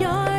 your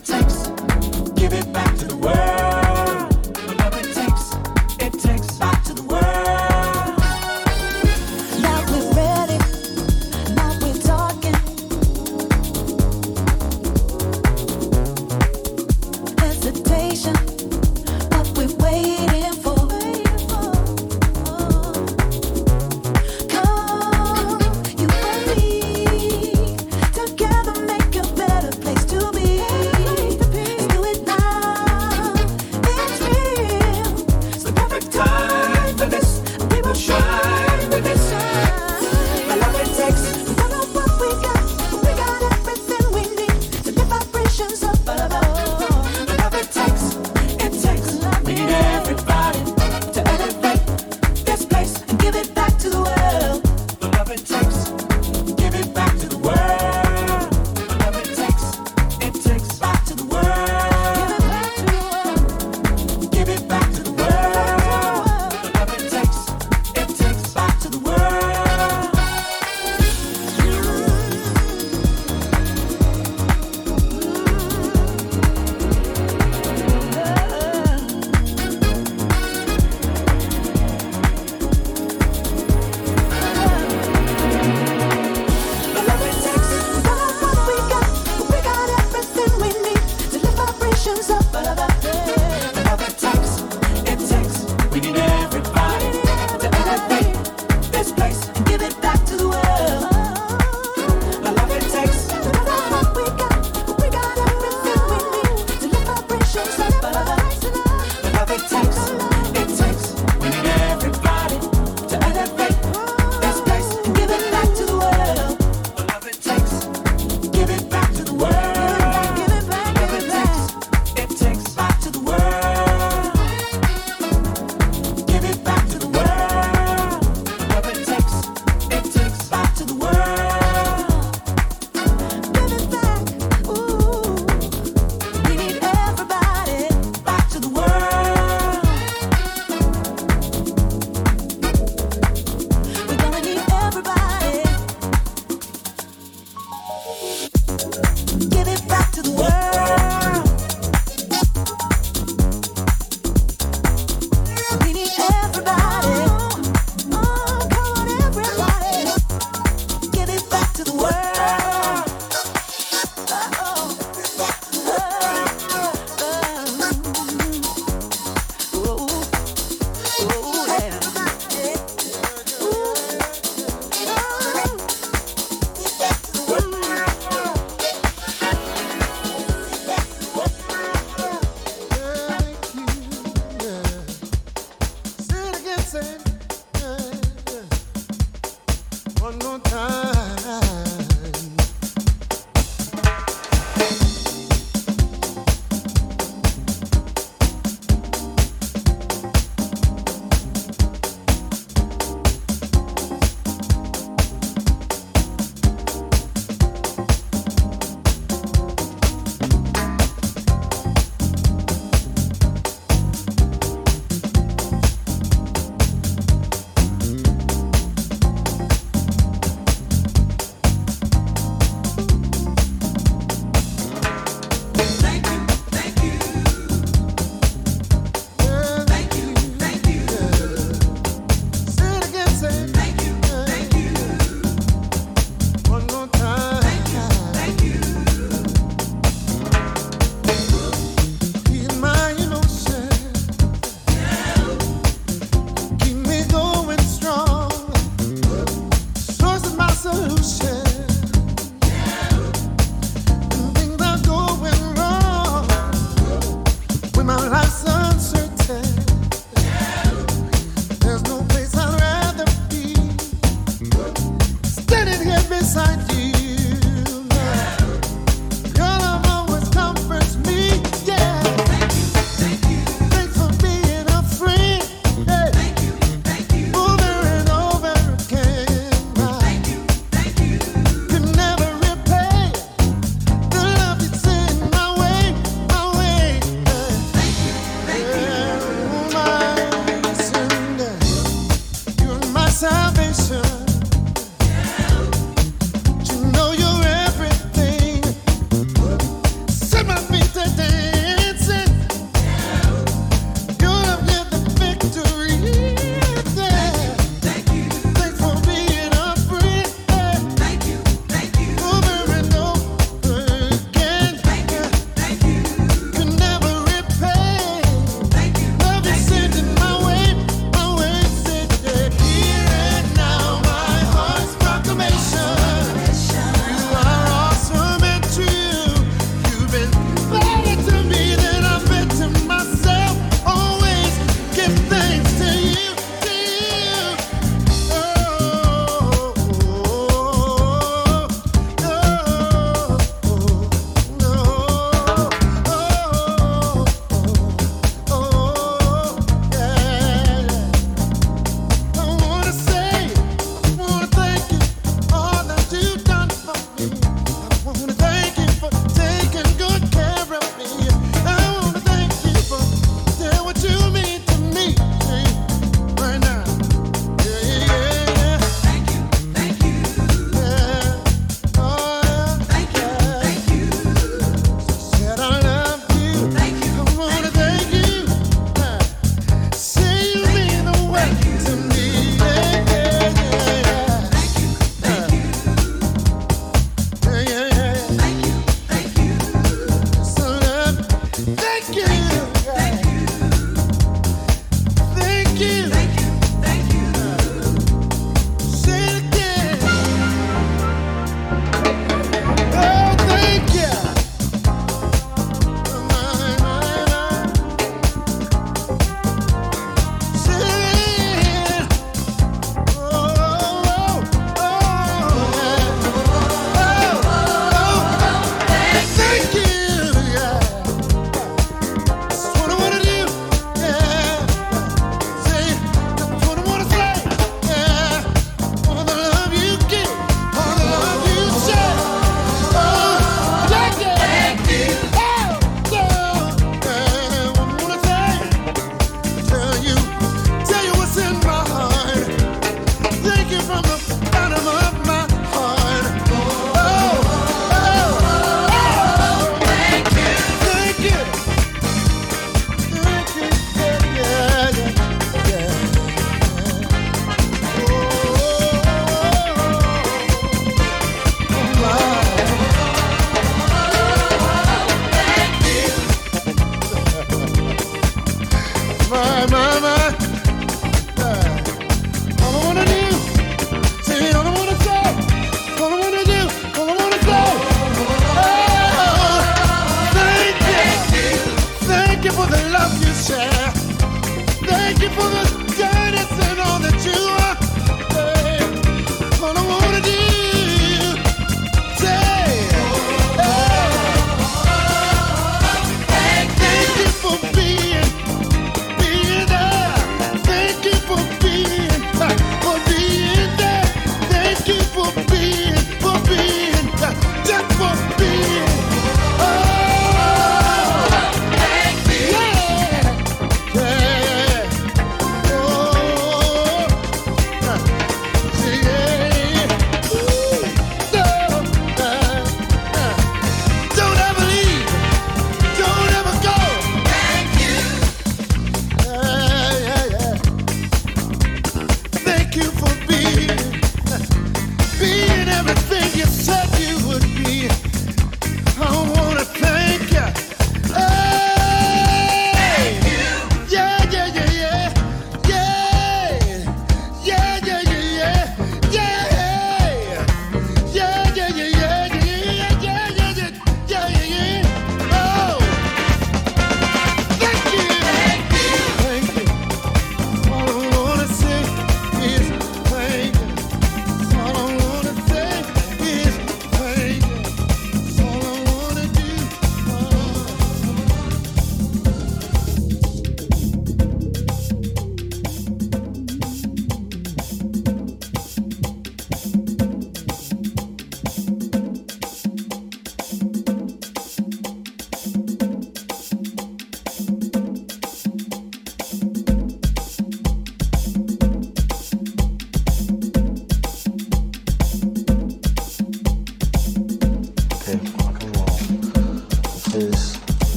world.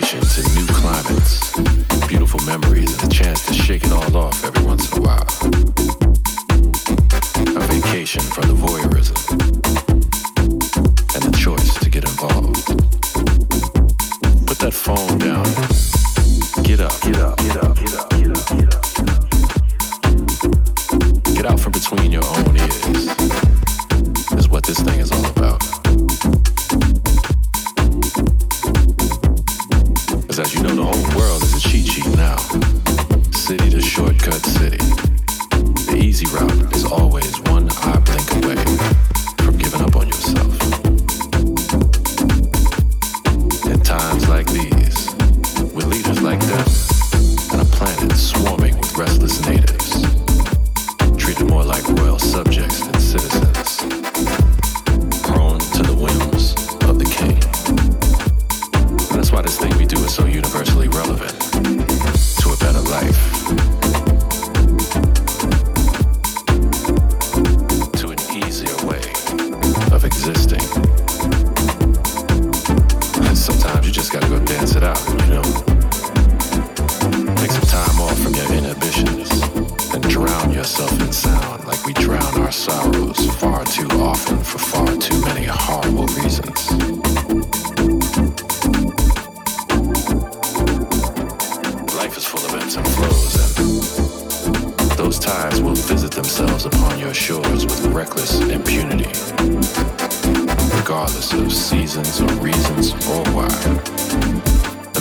sensations and new climates, beautiful memories, and the chance to shake it all off every once in a while. A vacation from the void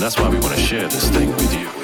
that's why we want to share this thing with you.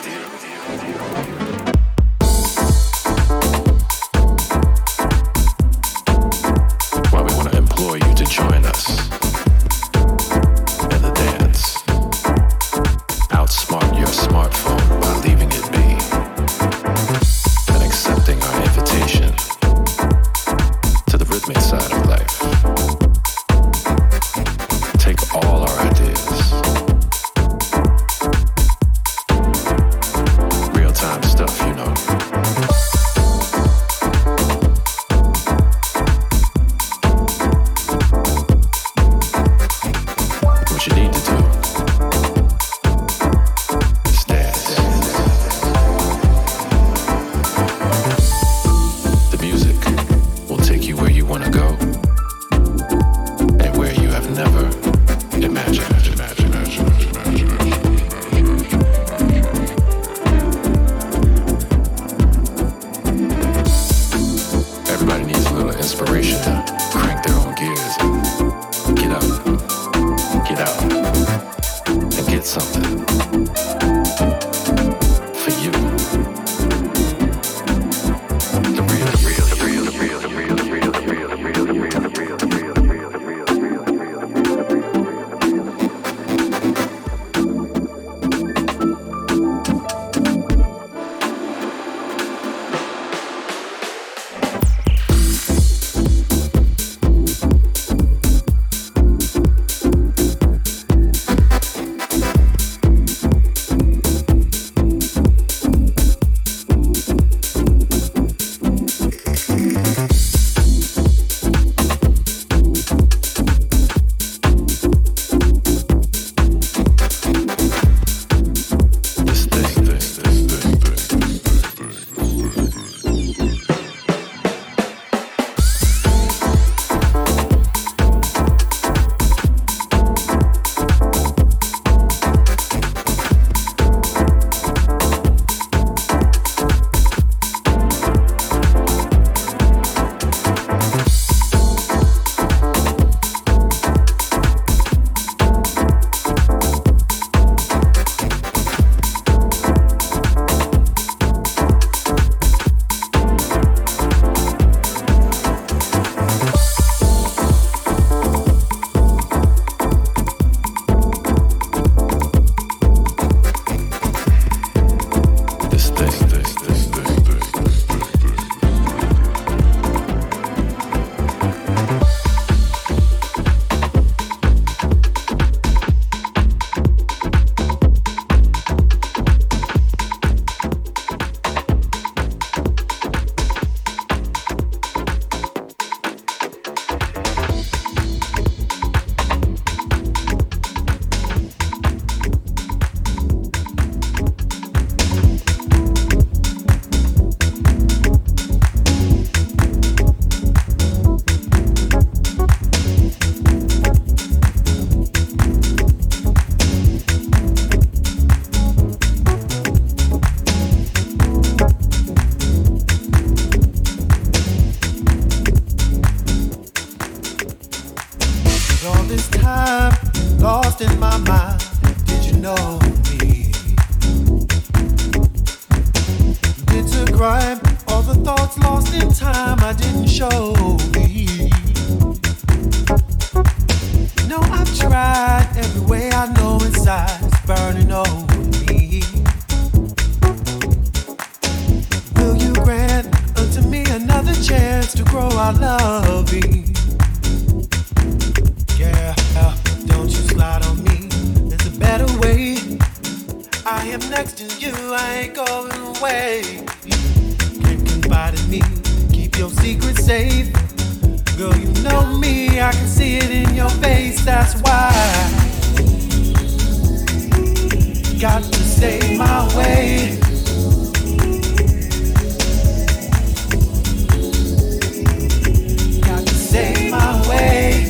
time, lost in my mind. Did you know me? Did a grind all the thoughts lost in time I didn't show me. No, I've tried every way I know Inside, it's burning over me. Will you grant unto me another chance to grow our loving? next to you, I ain't going away. Can't confide in me, keep your secret safe. Girl, you know me, I can see it in your face, that's why. Got to stay my way. Got to stay my way.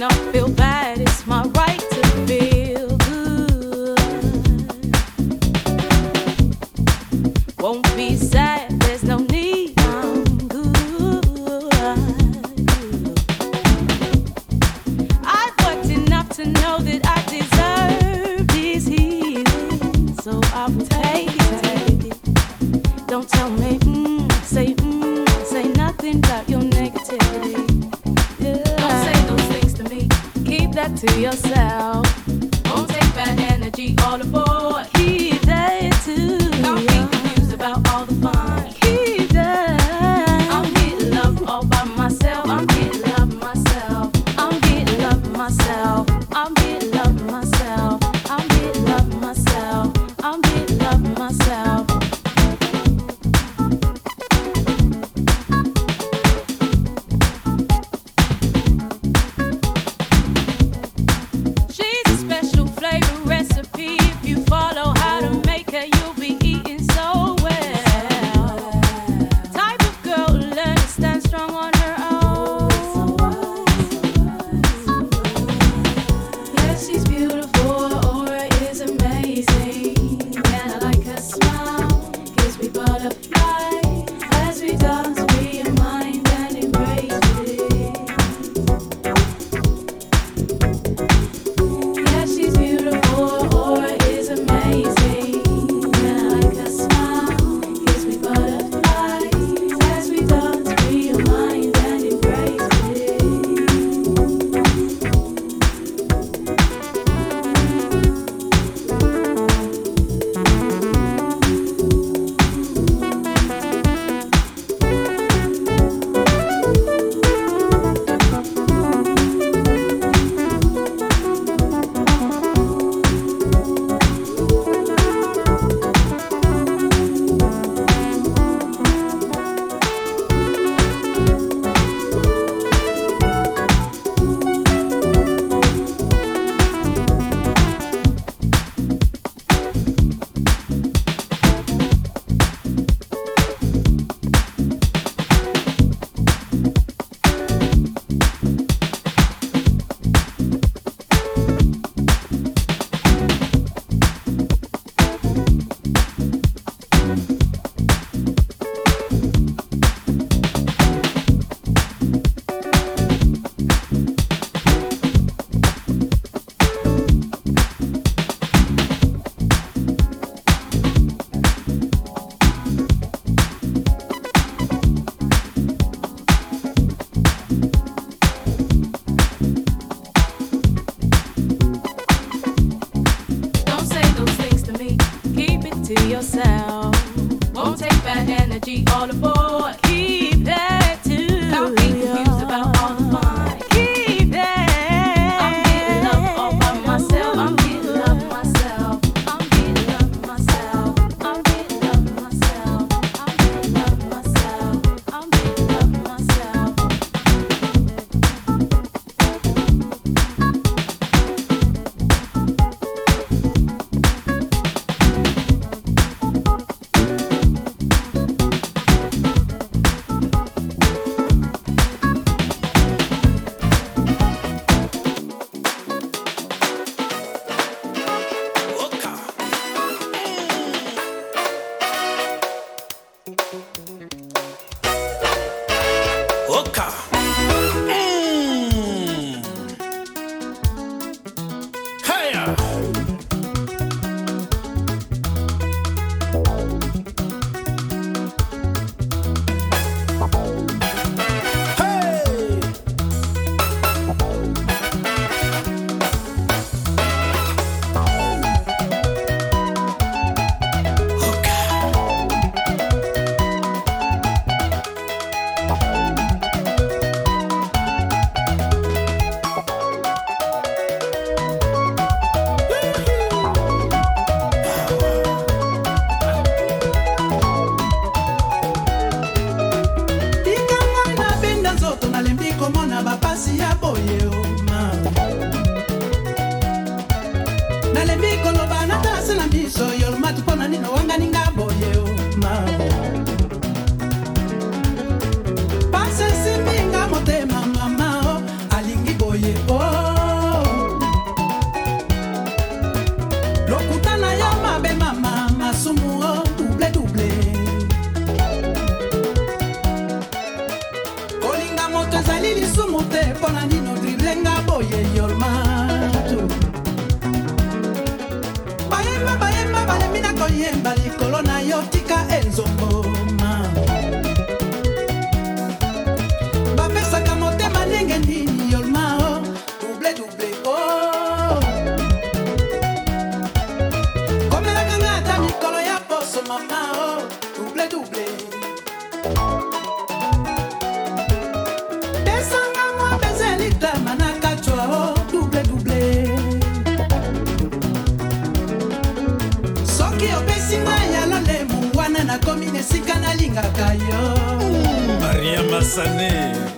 and I feel bad. Sané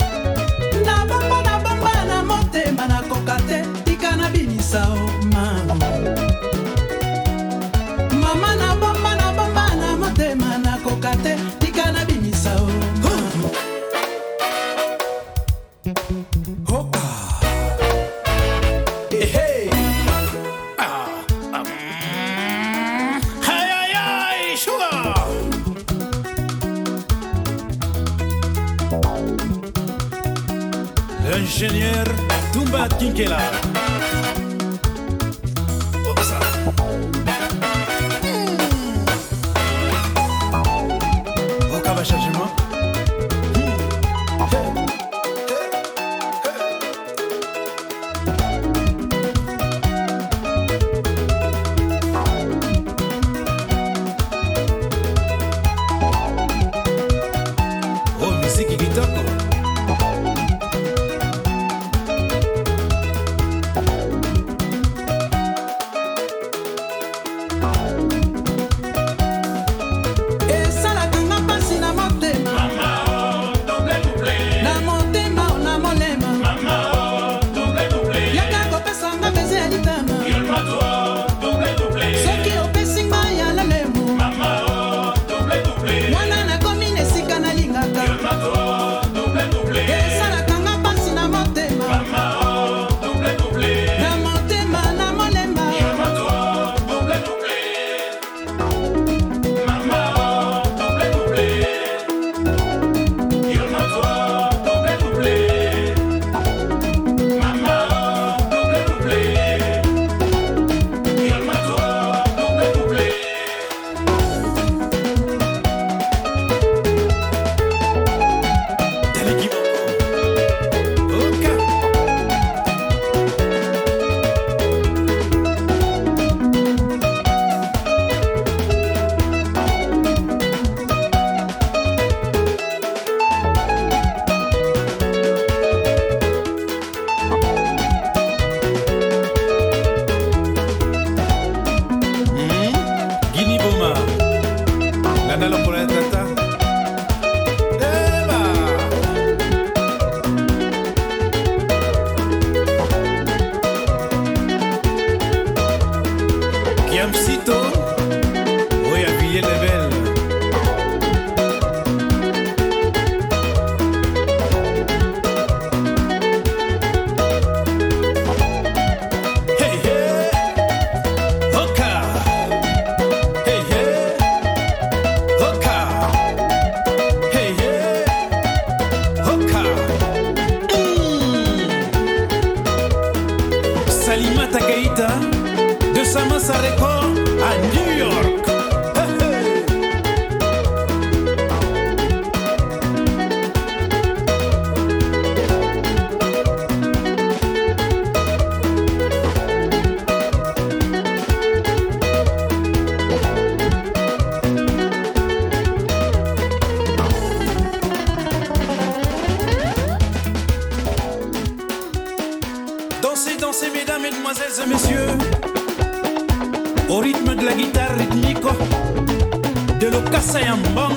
Caçaiambó